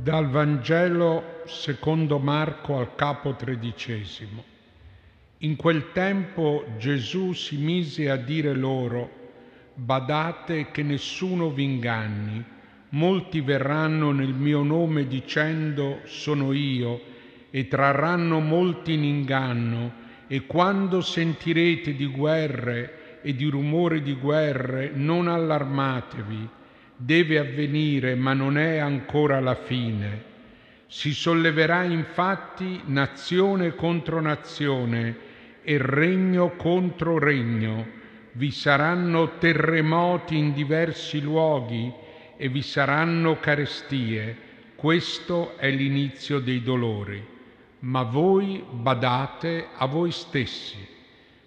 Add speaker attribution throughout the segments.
Speaker 1: Dal Vangelo secondo Marco al capo tredicesimo. In quel tempo Gesù si mise a dire loro, badate che nessuno vi inganni, molti verranno nel mio nome dicendo sono io e trarranno molti in inganno e quando sentirete di guerre e di rumore di guerre non allarmatevi deve avvenire, ma non è ancora la fine. Si solleverà infatti nazione contro nazione e regno contro regno. Vi saranno terremoti in diversi luoghi e vi saranno carestie. Questo è l'inizio dei dolori. Ma voi badate a voi stessi.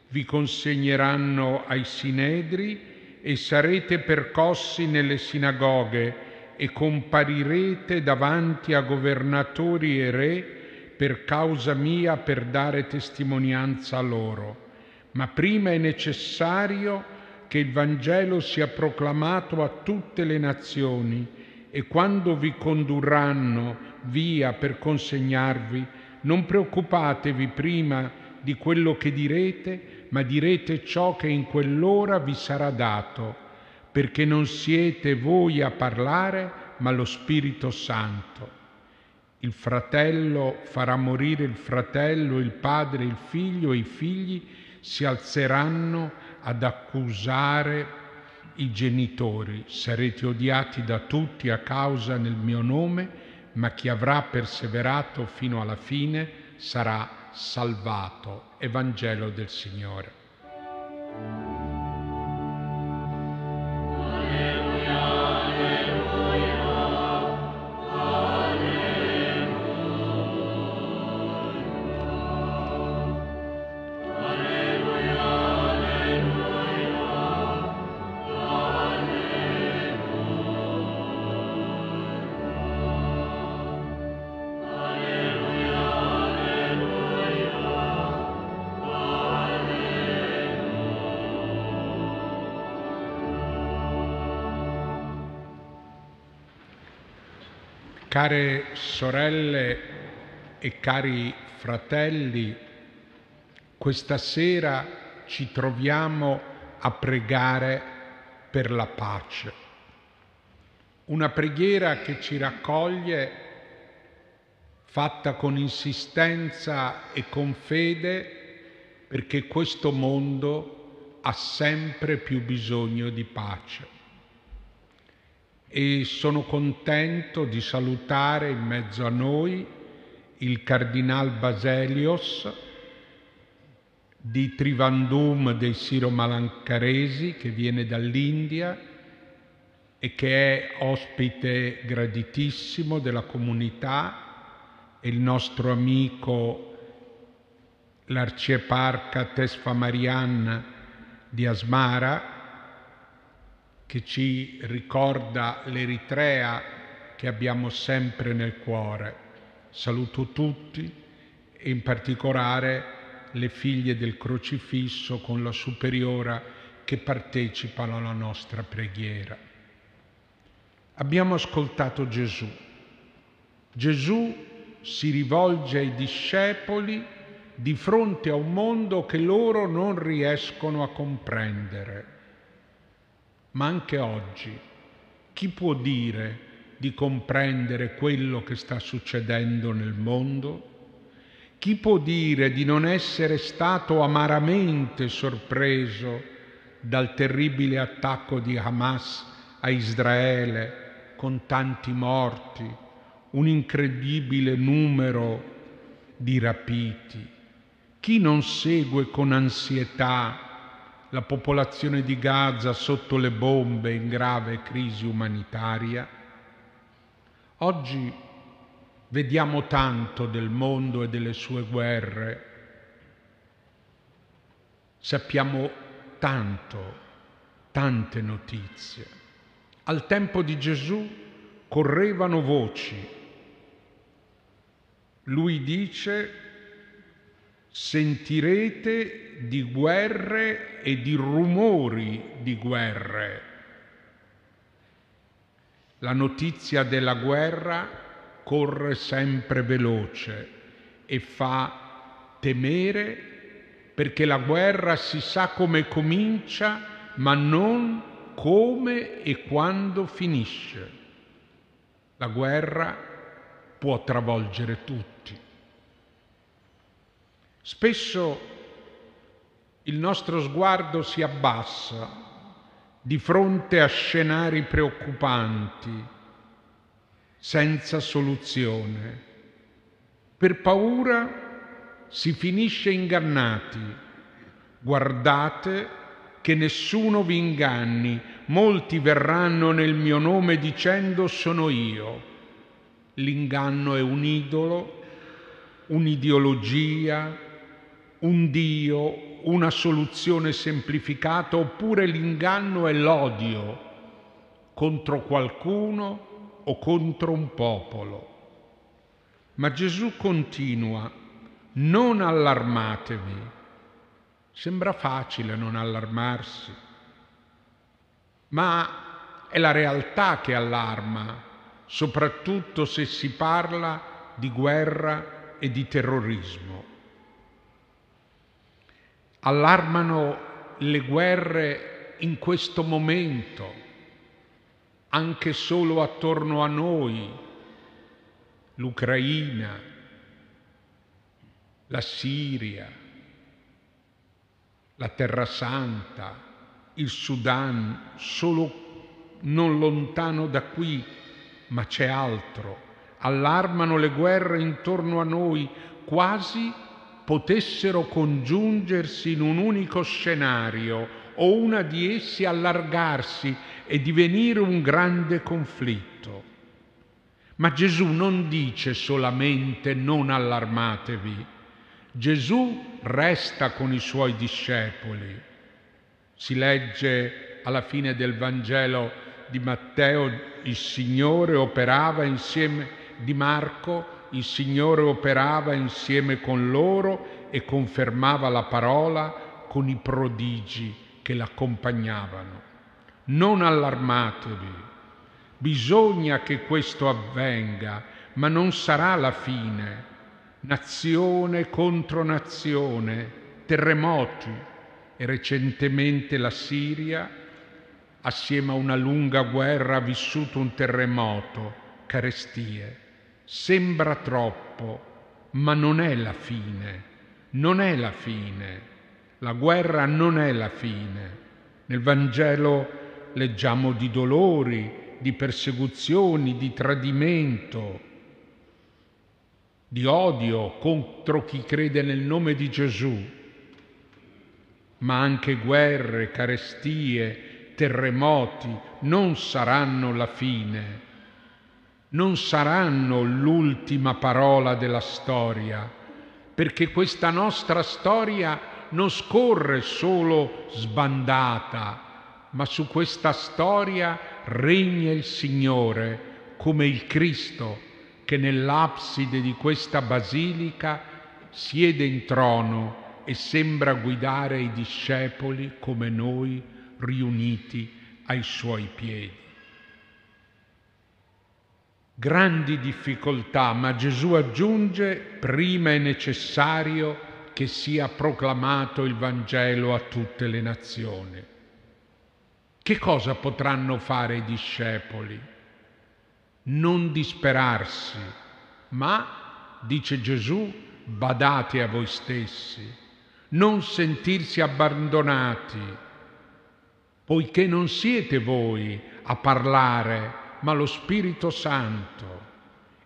Speaker 1: Vi consegneranno ai sinedri e sarete percossi nelle sinagoghe e comparirete davanti a governatori e re per causa mia per dare testimonianza a loro. Ma prima è necessario che il Vangelo sia proclamato a tutte le nazioni e quando vi condurranno via per consegnarvi, non preoccupatevi prima di quello che direte, ma direte ciò che in quell'ora vi sarà dato, perché non siete voi a parlare, ma lo Spirito Santo. Il fratello farà morire il fratello, il padre, il figlio e i figli si alzeranno ad accusare i genitori. Sarete odiati da tutti a causa del mio nome, ma chi avrà perseverato fino alla fine sarà salvato. Evangelo del Signore. Care sorelle e cari fratelli, questa sera ci troviamo a pregare per la pace. Una preghiera che ci raccoglie, fatta con insistenza e con fede, perché questo mondo ha sempre più bisogno di pace e sono contento di salutare in mezzo a noi il Cardinal Baselios di Trivandum dei Siro Malancaresi che viene dall'India e che è ospite graditissimo della comunità. E il nostro amico l'arcieparca Tesfa Marian di Asmara che ci ricorda l'Eritrea che abbiamo sempre nel cuore. Saluto tutti e in particolare le figlie del crocifisso con la superiora che partecipano alla nostra preghiera. Abbiamo ascoltato Gesù. Gesù si rivolge ai discepoli di fronte a un mondo che loro non riescono a comprendere ma anche oggi, chi può dire di comprendere quello che sta succedendo nel mondo? Chi può dire di non essere stato amaramente sorpreso dal terribile attacco di Hamas a Israele con tanti morti, un incredibile numero di rapiti? Chi non segue con ansietà la popolazione di Gaza sotto le bombe in grave crisi umanitaria. Oggi vediamo tanto del mondo e delle sue guerre, sappiamo tanto, tante notizie. Al tempo di Gesù correvano voci. Lui dice sentirete di guerre e di rumori di guerre. La notizia della guerra corre sempre veloce e fa temere perché la guerra si sa come comincia, ma non come e quando finisce. La guerra può travolgere tutti. Spesso il nostro sguardo si abbassa di fronte a scenari preoccupanti, senza soluzione. Per paura si finisce ingannati. Guardate che nessuno vi inganni, molti verranno nel mio nome dicendo sono io. L'inganno è un idolo, un'ideologia, un Dio, una soluzione semplificata oppure l'inganno è l'odio contro qualcuno o contro un popolo. Ma Gesù continua, non allarmatevi. Sembra facile non allarmarsi, ma è la realtà che allarma, soprattutto se si parla di guerra e di terrorismo allarmano le guerre in questo momento, anche solo attorno a noi, l'Ucraina, la Siria, la Terra Santa, il Sudan, solo non lontano da qui, ma c'è altro. Allarmano le guerre intorno a noi quasi potessero congiungersi in un unico scenario o una di essi allargarsi e divenire un grande conflitto. Ma Gesù non dice solamente non allarmatevi, Gesù resta con i suoi discepoli. Si legge alla fine del Vangelo di Matteo, il Signore operava insieme di Marco, il Signore operava insieme con loro e confermava la parola con i prodigi che l'accompagnavano. Non allarmatevi, bisogna che questo avvenga, ma non sarà la fine. Nazione contro nazione, terremoti e recentemente la Siria, assieme a una lunga guerra, ha vissuto un terremoto, carestie. Sembra troppo, ma non è la fine, non è la fine. La guerra non è la fine. Nel Vangelo leggiamo di dolori, di persecuzioni, di tradimento, di odio contro chi crede nel nome di Gesù, ma anche guerre, carestie, terremoti non saranno la fine non saranno l'ultima parola della storia, perché questa nostra storia non scorre solo sbandata, ma su questa storia regna il Signore come il Cristo che nell'abside di questa basilica siede in trono e sembra guidare i discepoli come noi riuniti ai suoi piedi grandi difficoltà, ma Gesù aggiunge, prima è necessario che sia proclamato il Vangelo a tutte le nazioni. Che cosa potranno fare i discepoli? Non disperarsi, ma, dice Gesù, badate a voi stessi, non sentirsi abbandonati, poiché non siete voi a parlare ma lo Spirito Santo.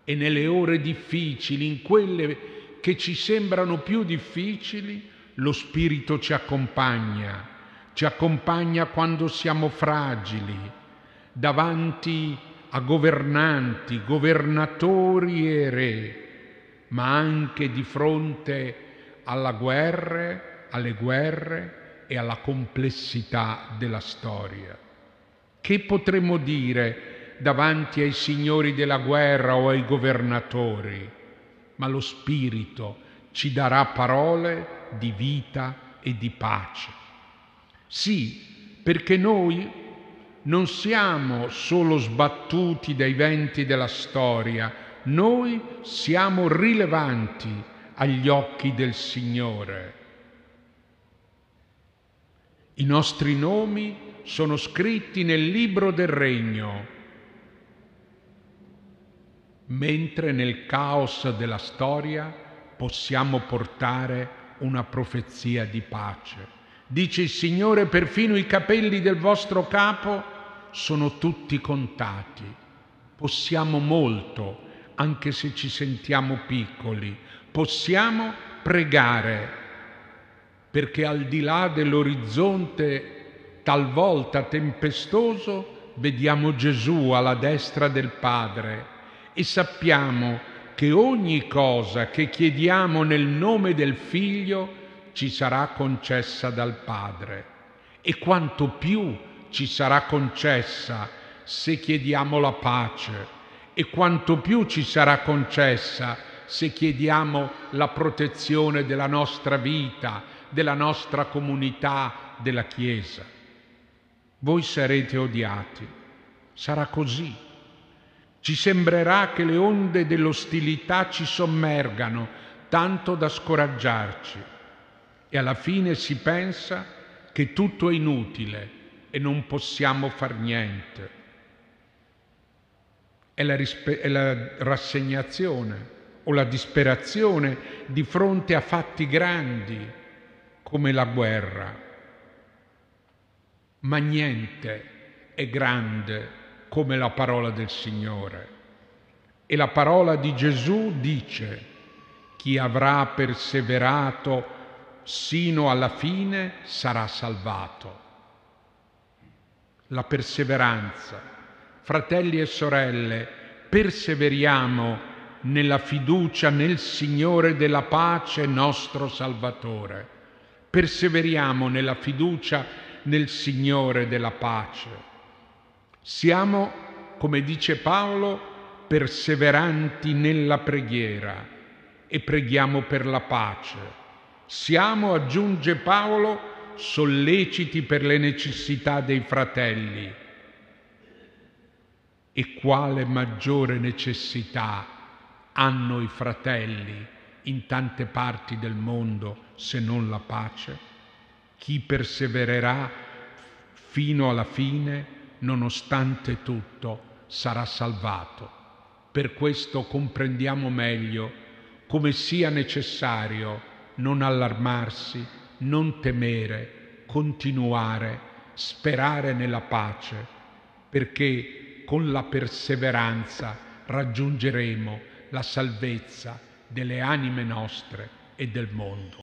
Speaker 1: E nelle ore difficili, in quelle che ci sembrano più difficili, lo Spirito ci accompagna, ci accompagna quando siamo fragili, davanti a governanti, governatori e re, ma anche di fronte alla guerra, alle guerre e alla complessità della storia. Che potremmo dire davanti ai signori della guerra o ai governatori, ma lo Spirito ci darà parole di vita e di pace. Sì, perché noi non siamo solo sbattuti dai venti della storia, noi siamo rilevanti agli occhi del Signore. I nostri nomi sono scritti nel libro del regno, mentre nel caos della storia possiamo portare una profezia di pace. Dice il Signore, perfino i capelli del vostro capo sono tutti contati. Possiamo molto, anche se ci sentiamo piccoli. Possiamo pregare, perché al di là dell'orizzonte talvolta tempestoso, vediamo Gesù alla destra del Padre e sappiamo che ogni cosa che chiediamo nel nome del Figlio ci sarà concessa dal Padre e quanto più ci sarà concessa se chiediamo la pace e quanto più ci sarà concessa se chiediamo la protezione della nostra vita, della nostra comunità, della Chiesa. Voi sarete odiati, sarà così. Ci sembrerà che le onde dell'ostilità ci sommergano tanto da scoraggiarci e alla fine si pensa che tutto è inutile e non possiamo far niente. È la, rispe- è la rassegnazione o la disperazione di fronte a fatti grandi come la guerra. Ma niente è grande come la parola del Signore. E la parola di Gesù dice, chi avrà perseverato sino alla fine sarà salvato. La perseveranza. Fratelli e sorelle, perseveriamo nella fiducia nel Signore della pace, nostro Salvatore. Perseveriamo nella fiducia nel Signore della pace. Siamo, come dice Paolo, perseveranti nella preghiera e preghiamo per la pace siamo, aggiunge Paolo, solleciti per le necessità dei fratelli. E quale maggiore necessità hanno i fratelli in tante parti del mondo se non la pace? Chi persevererà fino alla fine, nonostante tutto, sarà salvato. Per questo comprendiamo meglio come sia necessario non allarmarsi, non temere, continuare, sperare nella pace, perché con la perseveranza raggiungeremo la salvezza delle anime nostre e del mondo.